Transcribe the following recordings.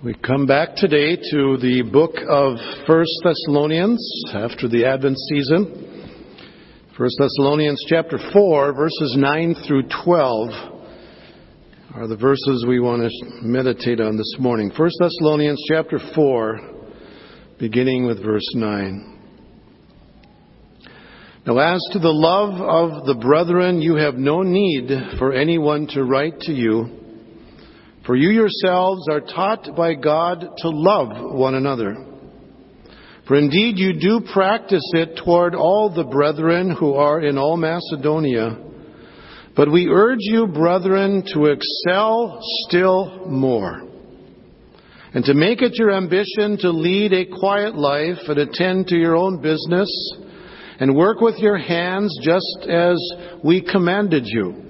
We come back today to the book of First Thessalonians after the Advent season. First Thessalonians chapter 4 verses 9 through 12 are the verses we want to meditate on this morning. First Thessalonians chapter 4 beginning with verse 9. Now as to the love of the brethren, you have no need for anyone to write to you for you yourselves are taught by God to love one another. For indeed you do practice it toward all the brethren who are in all Macedonia. But we urge you, brethren, to excel still more, and to make it your ambition to lead a quiet life and attend to your own business, and work with your hands just as we commanded you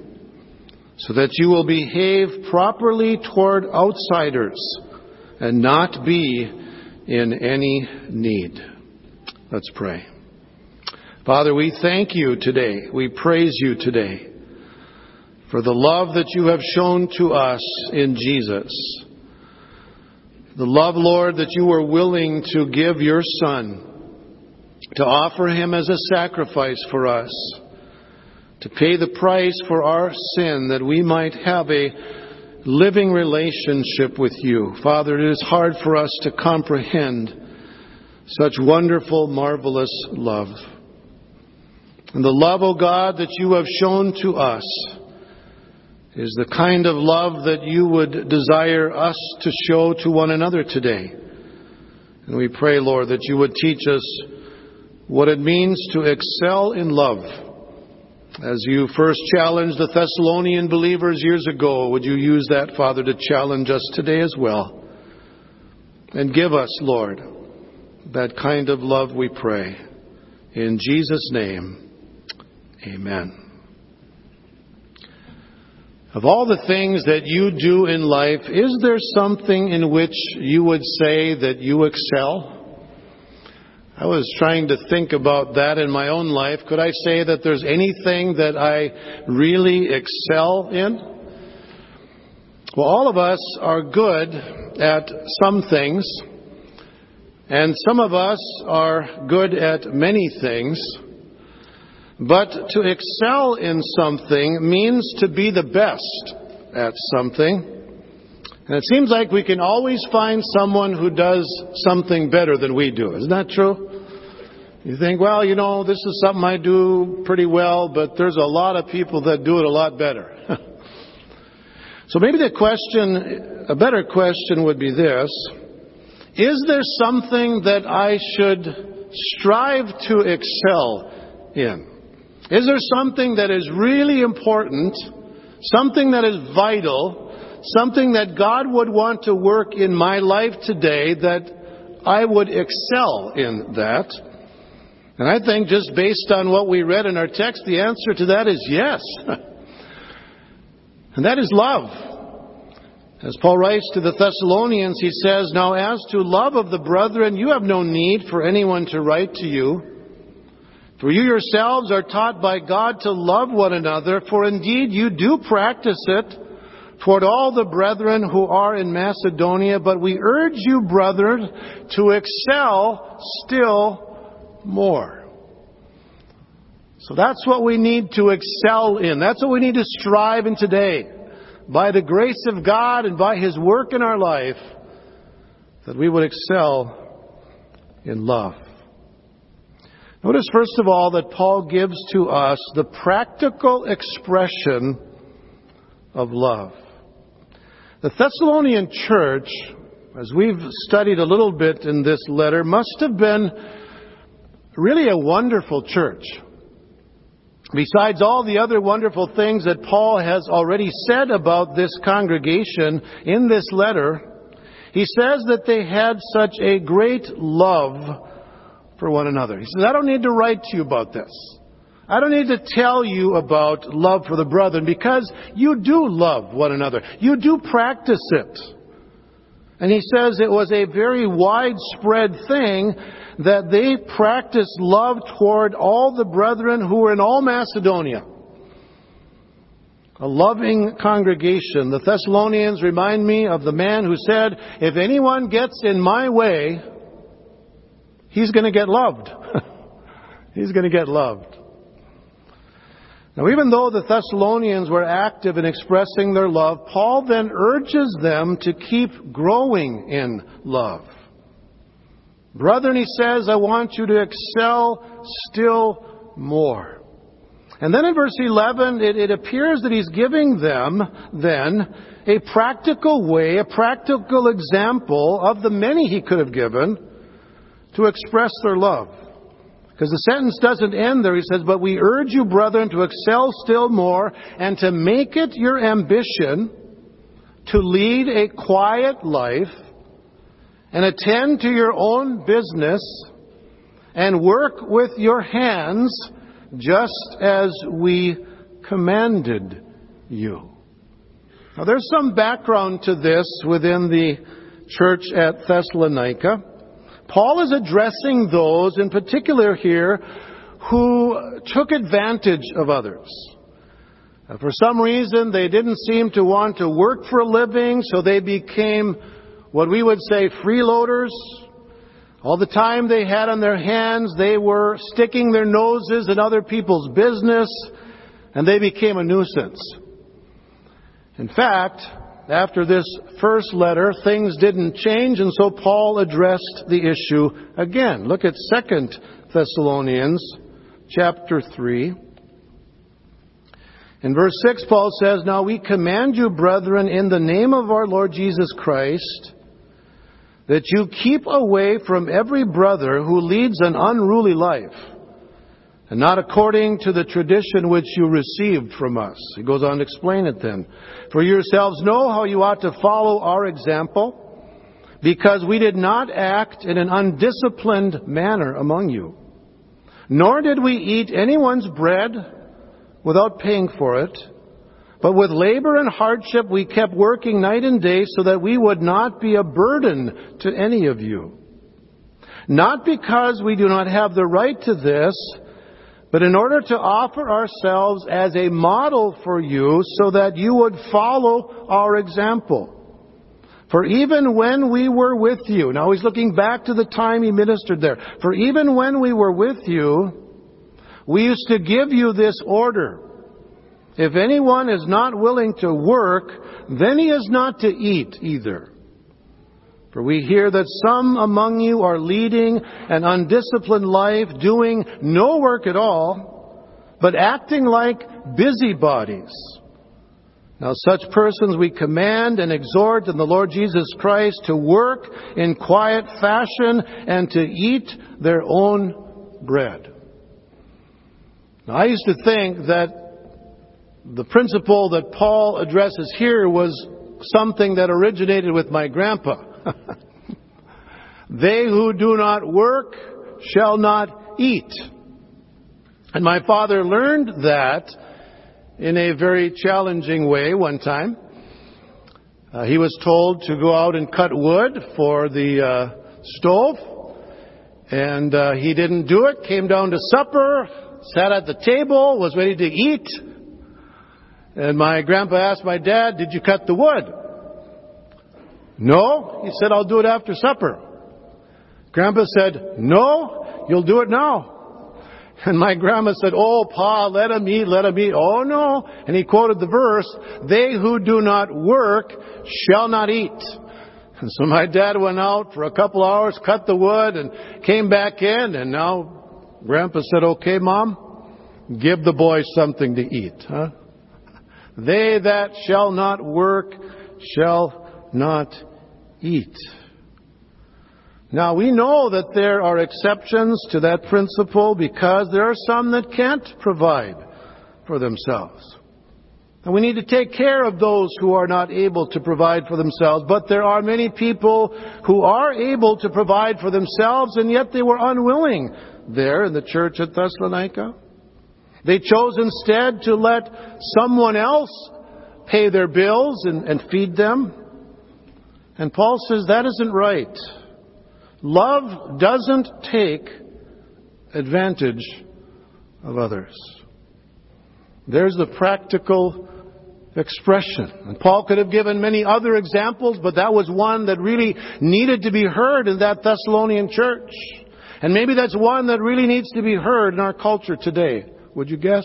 so that you will behave properly toward outsiders and not be in any need. Let's pray. Father, we thank you today. We praise you today for the love that you have shown to us in Jesus. The love, Lord, that you were willing to give your Son, to offer him as a sacrifice for us to pay the price for our sin that we might have a living relationship with you. Father, it is hard for us to comprehend such wonderful, marvelous love. And the love, O oh God, that you have shown to us is the kind of love that you would desire us to show to one another today. And we pray, Lord, that you would teach us what it means to excel in love as you first challenged the Thessalonian believers years ago, would you use that, Father, to challenge us today as well? And give us, Lord, that kind of love we pray. In Jesus' name, amen. Of all the things that you do in life, is there something in which you would say that you excel? I was trying to think about that in my own life. Could I say that there's anything that I really excel in? Well, all of us are good at some things, and some of us are good at many things. But to excel in something means to be the best at something. And it seems like we can always find someone who does something better than we do. Isn't that true? You think, well, you know, this is something I do pretty well, but there's a lot of people that do it a lot better. so maybe the question, a better question would be this. Is there something that I should strive to excel in? Is there something that is really important, something that is vital, something that God would want to work in my life today that I would excel in that? And I think just based on what we read in our text, the answer to that is yes. and that is love. As Paul writes to the Thessalonians, he says, Now as to love of the brethren, you have no need for anyone to write to you. For you yourselves are taught by God to love one another, for indeed you do practice it toward all the brethren who are in Macedonia, but we urge you, brethren, to excel still more. So that's what we need to excel in. That's what we need to strive in today. By the grace of God and by His work in our life, that we would excel in love. Notice, first of all, that Paul gives to us the practical expression of love. The Thessalonian church, as we've studied a little bit in this letter, must have been really a wonderful church. Besides all the other wonderful things that Paul has already said about this congregation in this letter, he says that they had such a great love for one another. He says, I don't need to write to you about this. I don't need to tell you about love for the brethren because you do love one another. You do practice it. And he says it was a very widespread thing that they practiced love toward all the brethren who were in all Macedonia. a loving congregation. The Thessalonians remind me of the man who said, If anyone gets in my way, he's going to get loved. he's going to get loved. Now, even though the Thessalonians were active in expressing their love, Paul then urges them to keep growing in love. Brethren, he says, I want you to excel still more. And then in verse 11, it, it, appears that he's giving them then a practical way, a practical example of the many he could have given to express their love. Because the sentence doesn't end there. He says, But we urge you, brethren, to excel still more and to make it your ambition to lead a quiet life and attend to your own business and work with your hands just as we commanded you. Now there's some background to this within the church at Thessalonica. Paul is addressing those in particular here who took advantage of others. Uh, for some reason, they didn't seem to want to work for a living, so they became what we would say freeloaders, all the time they had on their hands, they were sticking their noses in other people's business, and they became a nuisance. In fact, after this first letter, things didn't change, and so Paul addressed the issue again. Look at 2 Thessalonians chapter 3. In verse 6, Paul says, Now we command you, brethren, in the name of our Lord Jesus Christ, that you keep away from every brother who leads an unruly life, and not according to the tradition which you received from us. He goes on to explain it then. For yourselves know how you ought to follow our example, because we did not act in an undisciplined manner among you, nor did we eat anyone's bread without paying for it. But with labor and hardship, we kept working night and day so that we would not be a burden to any of you. Not because we do not have the right to this, but in order to offer ourselves as a model for you so that you would follow our example. For even when we were with you, now he's looking back to the time he ministered there. For even when we were with you, we used to give you this order. If anyone is not willing to work, then he is not to eat either. For we hear that some among you are leading an undisciplined life, doing no work at all, but acting like busybodies. Now such persons we command and exhort in the Lord Jesus Christ to work in quiet fashion and to eat their own bread. Now I used to think that the principle that Paul addresses here was something that originated with my grandpa. they who do not work shall not eat. And my father learned that in a very challenging way one time. Uh, he was told to go out and cut wood for the uh, stove, and uh, he didn't do it. Came down to supper, sat at the table, was ready to eat, and my grandpa asked my dad, Did you cut the wood? No. He said, I'll do it after supper. Grandpa said, No, you'll do it now. And my grandma said, Oh, Pa, let him eat, let him eat. Oh, no. And he quoted the verse, They who do not work shall not eat. And so my dad went out for a couple hours, cut the wood, and came back in, and now Grandpa said, Okay, Mom, give the boy something to eat, huh? They that shall not work shall not eat. Now we know that there are exceptions to that principle because there are some that can't provide for themselves. And we need to take care of those who are not able to provide for themselves. But there are many people who are able to provide for themselves and yet they were unwilling there in the church at Thessalonica. They chose instead to let someone else pay their bills and, and feed them. And Paul says that isn't right. Love doesn't take advantage of others. There's the practical expression. And Paul could have given many other examples, but that was one that really needed to be heard in that Thessalonian church. And maybe that's one that really needs to be heard in our culture today. Would you guess?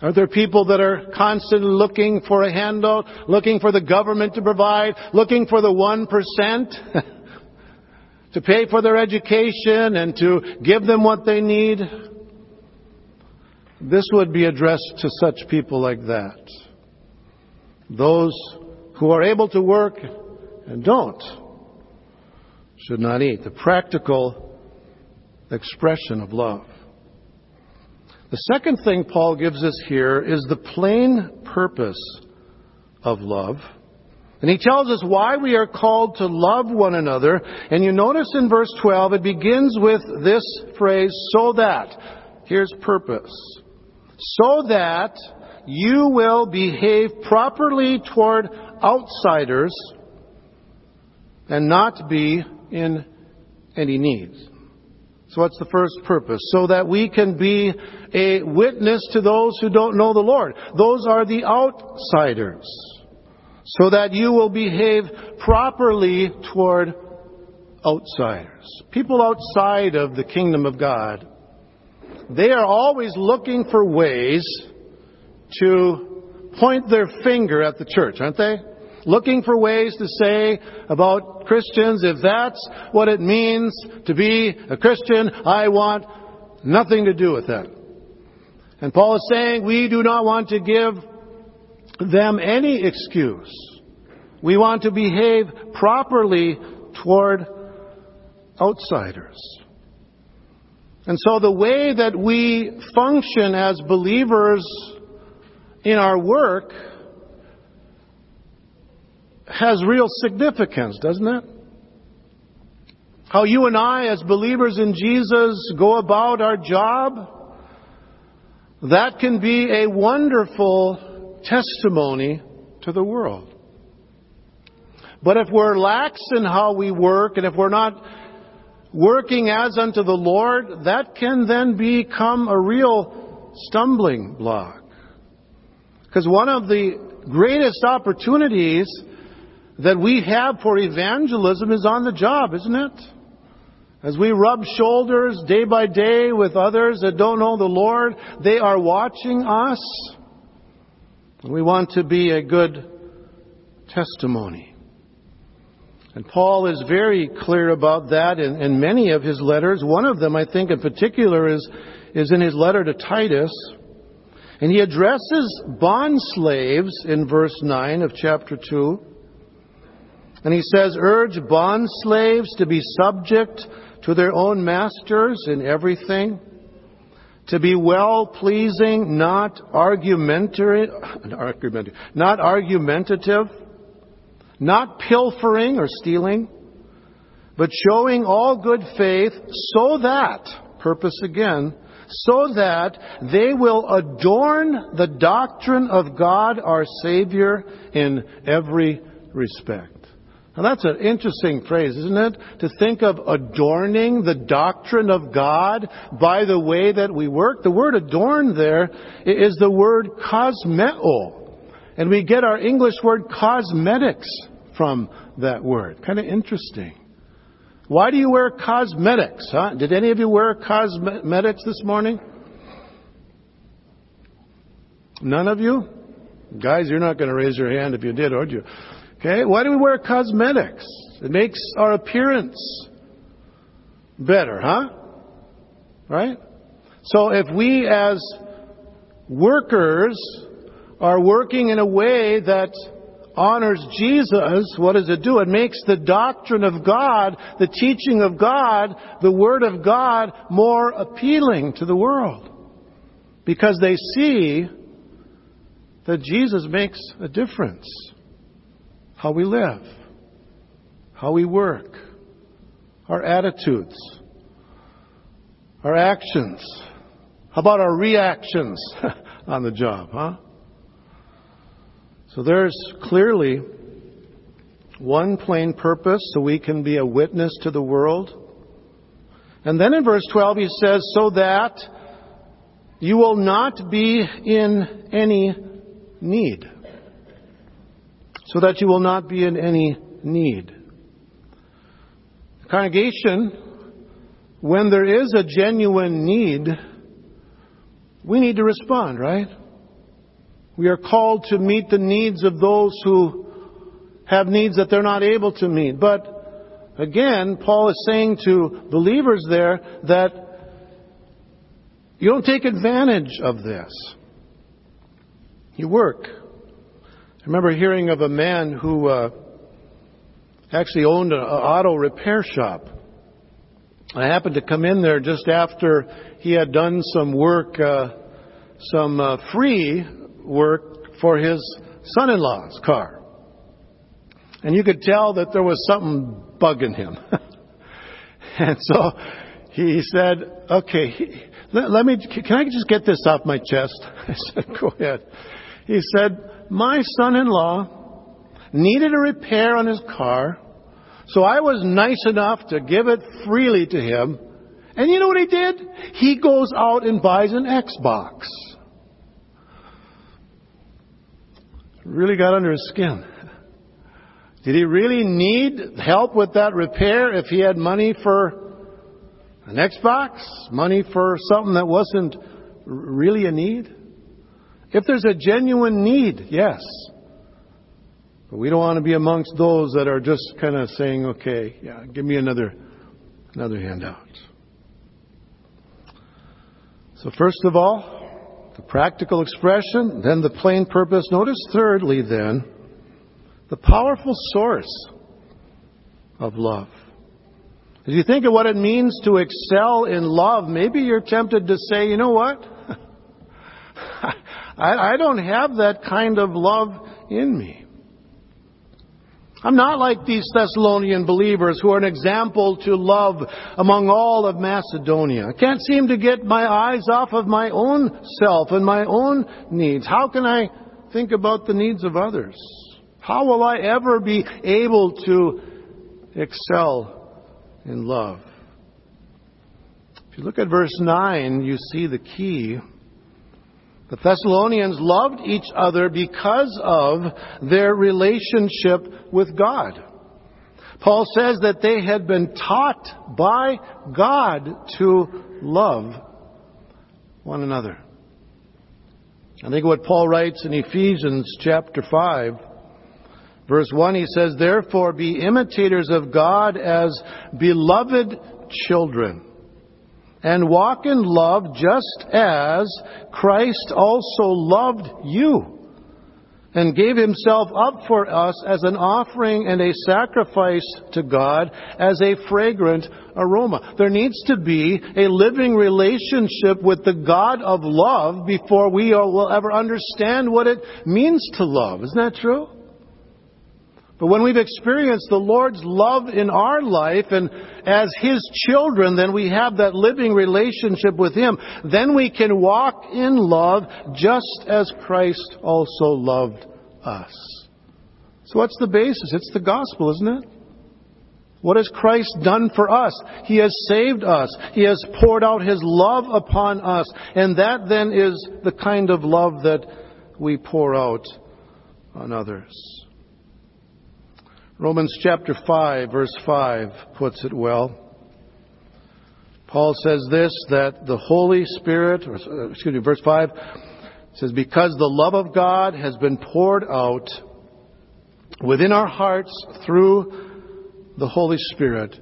Are there people that are constantly looking for a handout, looking for the government to provide, looking for the 1% to pay for their education and to give them what they need? This would be addressed to such people like that. Those who are able to work and don't should not eat. The practical expression of love. The second thing Paul gives us here is the plain purpose of love. And he tells us why we are called to love one another. And you notice in verse 12, it begins with this phrase, so that. Here's purpose. So that you will behave properly toward outsiders and not be in any needs. So what's the first purpose? So that we can be a witness to those who don't know the Lord. Those are the outsiders. So that you will behave properly toward outsiders. People outside of the kingdom of God. They are always looking for ways to point their finger at the church, aren't they? Looking for ways to say about Christians, if that's what it means to be a Christian, I want nothing to do with that. And Paul is saying we do not want to give them any excuse. We want to behave properly toward outsiders. And so the way that we function as believers in our work has real significance, doesn't it? How you and I, as believers in Jesus, go about our job, that can be a wonderful testimony to the world. But if we're lax in how we work, and if we're not working as unto the Lord, that can then become a real stumbling block. Because one of the greatest opportunities that we have for evangelism is on the job, isn't it? As we rub shoulders day by day with others that don't know the Lord, they are watching us. We want to be a good testimony. And Paul is very clear about that in, in, many of his letters. One of them, I think, in particular, is, is in his letter to Titus. And he addresses bond slaves in verse 9 of chapter 2. And he says, urge bond slaves to be subject to their own masters in everything, to be well pleasing, not argumentative, not argumentative, not pilfering or stealing, but showing all good faith so that, purpose again, so that they will adorn the doctrine of God our Savior in every respect. Now that's an interesting phrase, isn't it? To think of adorning the doctrine of God by the way that we work. The word adorn there is the word cosmeo. And we get our English word cosmetics from that word. Kind of interesting. Why do you wear cosmetics? Huh? Did any of you wear cosmetics this morning? None of you? Guys, you're not going to raise your hand if you did, are you? Okay? Why do we wear cosmetics? It makes our appearance better, huh? Right? So if we as workers are working in a way that honors Jesus, what does it do? It makes the doctrine of God, the teaching of God, the Word of God more appealing to the world. Because they see that Jesus makes a difference how we live, how we work, our attitudes, our actions. How about our reactions on the job, huh? So there's clearly one plain purpose so we can be a witness to the world. And then in verse 12 he says, so that you will not be in any need, so that you will not be in any need. Congregation, when there is a genuine need, we need to respond, right? We are called to meet the needs of those who have needs that they're not able to meet. But again, Paul is saying to believers there that you don't take advantage of this. You work. Remember hearing of a man who uh, actually owned an auto repair shop. I happened to come in there just after he had done some work, uh, some uh, free work for his son-in-law's car. And you could tell that there was something bugging him. and so he said, okay, let, let, me, can I just get this off my chest? I said, go ahead. He said, my son-in-law needed a repair on his car, so I was nice enough to give it freely to him. And you know what he did? He goes out and buys an Xbox. Really got under his skin. Did he really need help with that repair if he had money for an Xbox? Money for something that wasn't really a need? If there's a genuine need, yes. But we don't want to be amongst those that are just kind of saying, okay, yeah, give me another, another handout. So first of all, the practical expression, then the plain purpose. Notice thirdly then, the powerful source of love. As you think of what it means to excel in love, maybe you're tempted to say, you know what? I, I don't have that kind of love in me. I'm not like these Thessalonian believers who are an example to love among all of Macedonia. I can't seem to get my eyes off of my own self and my own needs. How can I think about the needs of others? How will I ever be able to excel in love? If you look at verse 9, you see the key. The Thessalonians loved each other because of their relationship with God. Paul says that they had been taught by God to love one another. I think what Paul writes in Ephesians chapter 5, verse 1, he says, Therefore be imitators of God as beloved children and walk in love just as Christ also loved you and gave himself up for us as an offering and a sacrifice to God as a fragrant aroma. There needs to be a living relationship with the God of love before we will ever understand what it means to love. Isn't that true? But when we've experienced the Lord's love in our life and as His children, then we have that living relationship with Him. Then we can walk in love just as Christ also loved us. So what's the basis? It's the gospel, isn't it? What has Christ done for us? He has saved us. He has poured out His love upon us. And that then is the kind of love that we pour out on others. Romans chapter 5, verse 5 puts it well. Paul says this that the Holy Spirit, or, uh, excuse me, verse 5 says, Because the love of God has been poured out within our hearts through the Holy Spirit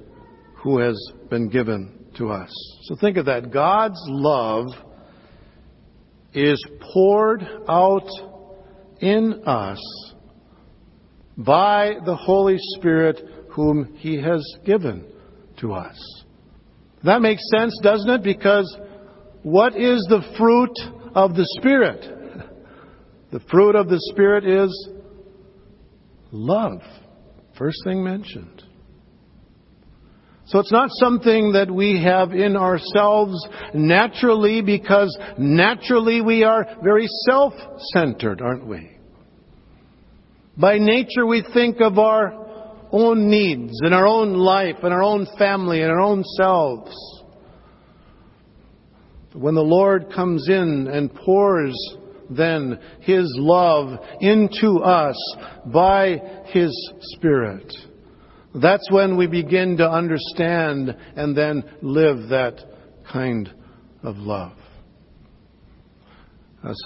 who has been given to us. So think of that. God's love is poured out in us by the Holy Spirit whom He has given to us. That makes sense, doesn't it? Because what is the fruit of the Spirit? The fruit of the Spirit is love. First thing mentioned. So it's not something that we have in ourselves naturally because naturally we are very self-centered, aren't we? By nature, we think of our own needs and our own life and our own family and our own selves. When the Lord comes in and pours then His love into us by His Spirit. That's when we begin to understand and then live that kind of love.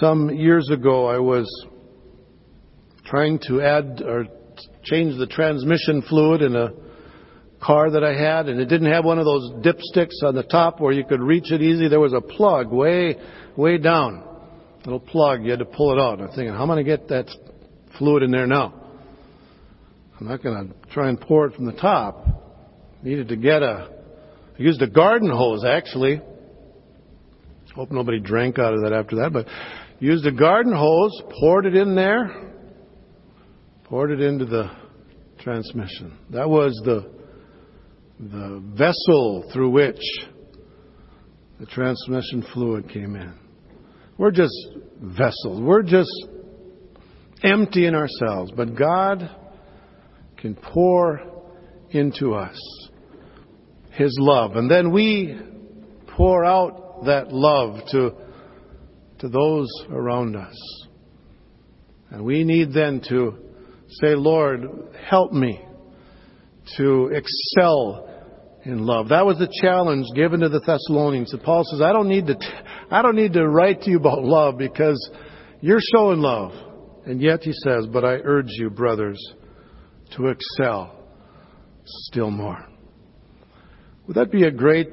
Some years ago, I was trying to add or change the transmission fluid in a car that I had, and it didn't have one of those dipsticks on the top where you could reach it easy. There was a plug way, way down. Little plug, you had to pull it out. I'm thinking, how am I going to get that fluid in there now? I'm not going to try and pour it from the top. Needed to get a, I used a garden hose actually. Hope nobody drank out of that after that, but used a garden hose, poured it in there, poured it into the transmission. That was the, the vessel through which the transmission fluid came in. We're just vessels. We're just empty in ourselves. But God can pour into us His love. And then we pour out that love to, to those around us. And we need then to Say, Lord, help me to excel in love. That was the challenge given to the Thessalonians. And Paul says, I don't need to, t- I don't need to write to you about love because you're showing love. And yet he says, but I urge you, brothers, to excel still more. Would that be a great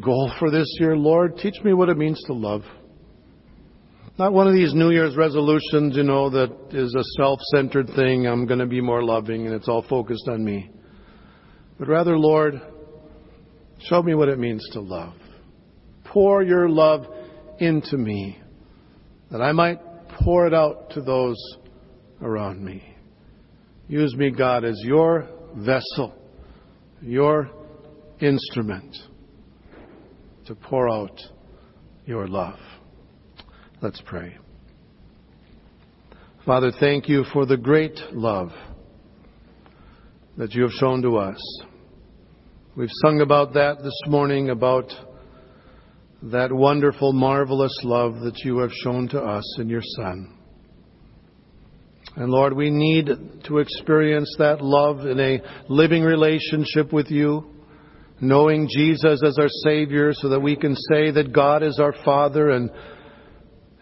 goal for this year, Lord? Teach me what it means to love. Not one of these New Year's resolutions, you know, that is a self-centered thing. I'm going to be more loving and it's all focused on me. But rather, Lord, show me what it means to love. Pour your love into me that I might pour it out to those around me. Use me, God, as your vessel, your instrument to pour out your love. Let's pray. Father, thank you for the great love that you have shown to us. We've sung about that this morning, about that wonderful, marvelous love that you have shown to us in your Son. And Lord, we need to experience that love in a living relationship with you, knowing Jesus as our Savior so that we can say that God is our Father and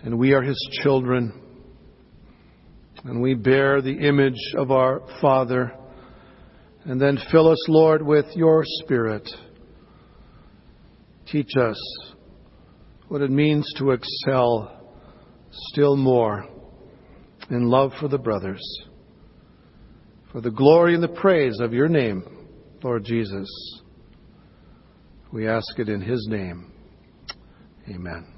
and we are his children. And we bear the image of our Father. And then fill us, Lord, with your Spirit. Teach us what it means to excel still more in love for the brothers. For the glory and the praise of your name, Lord Jesus. We ask it in his name. Amen.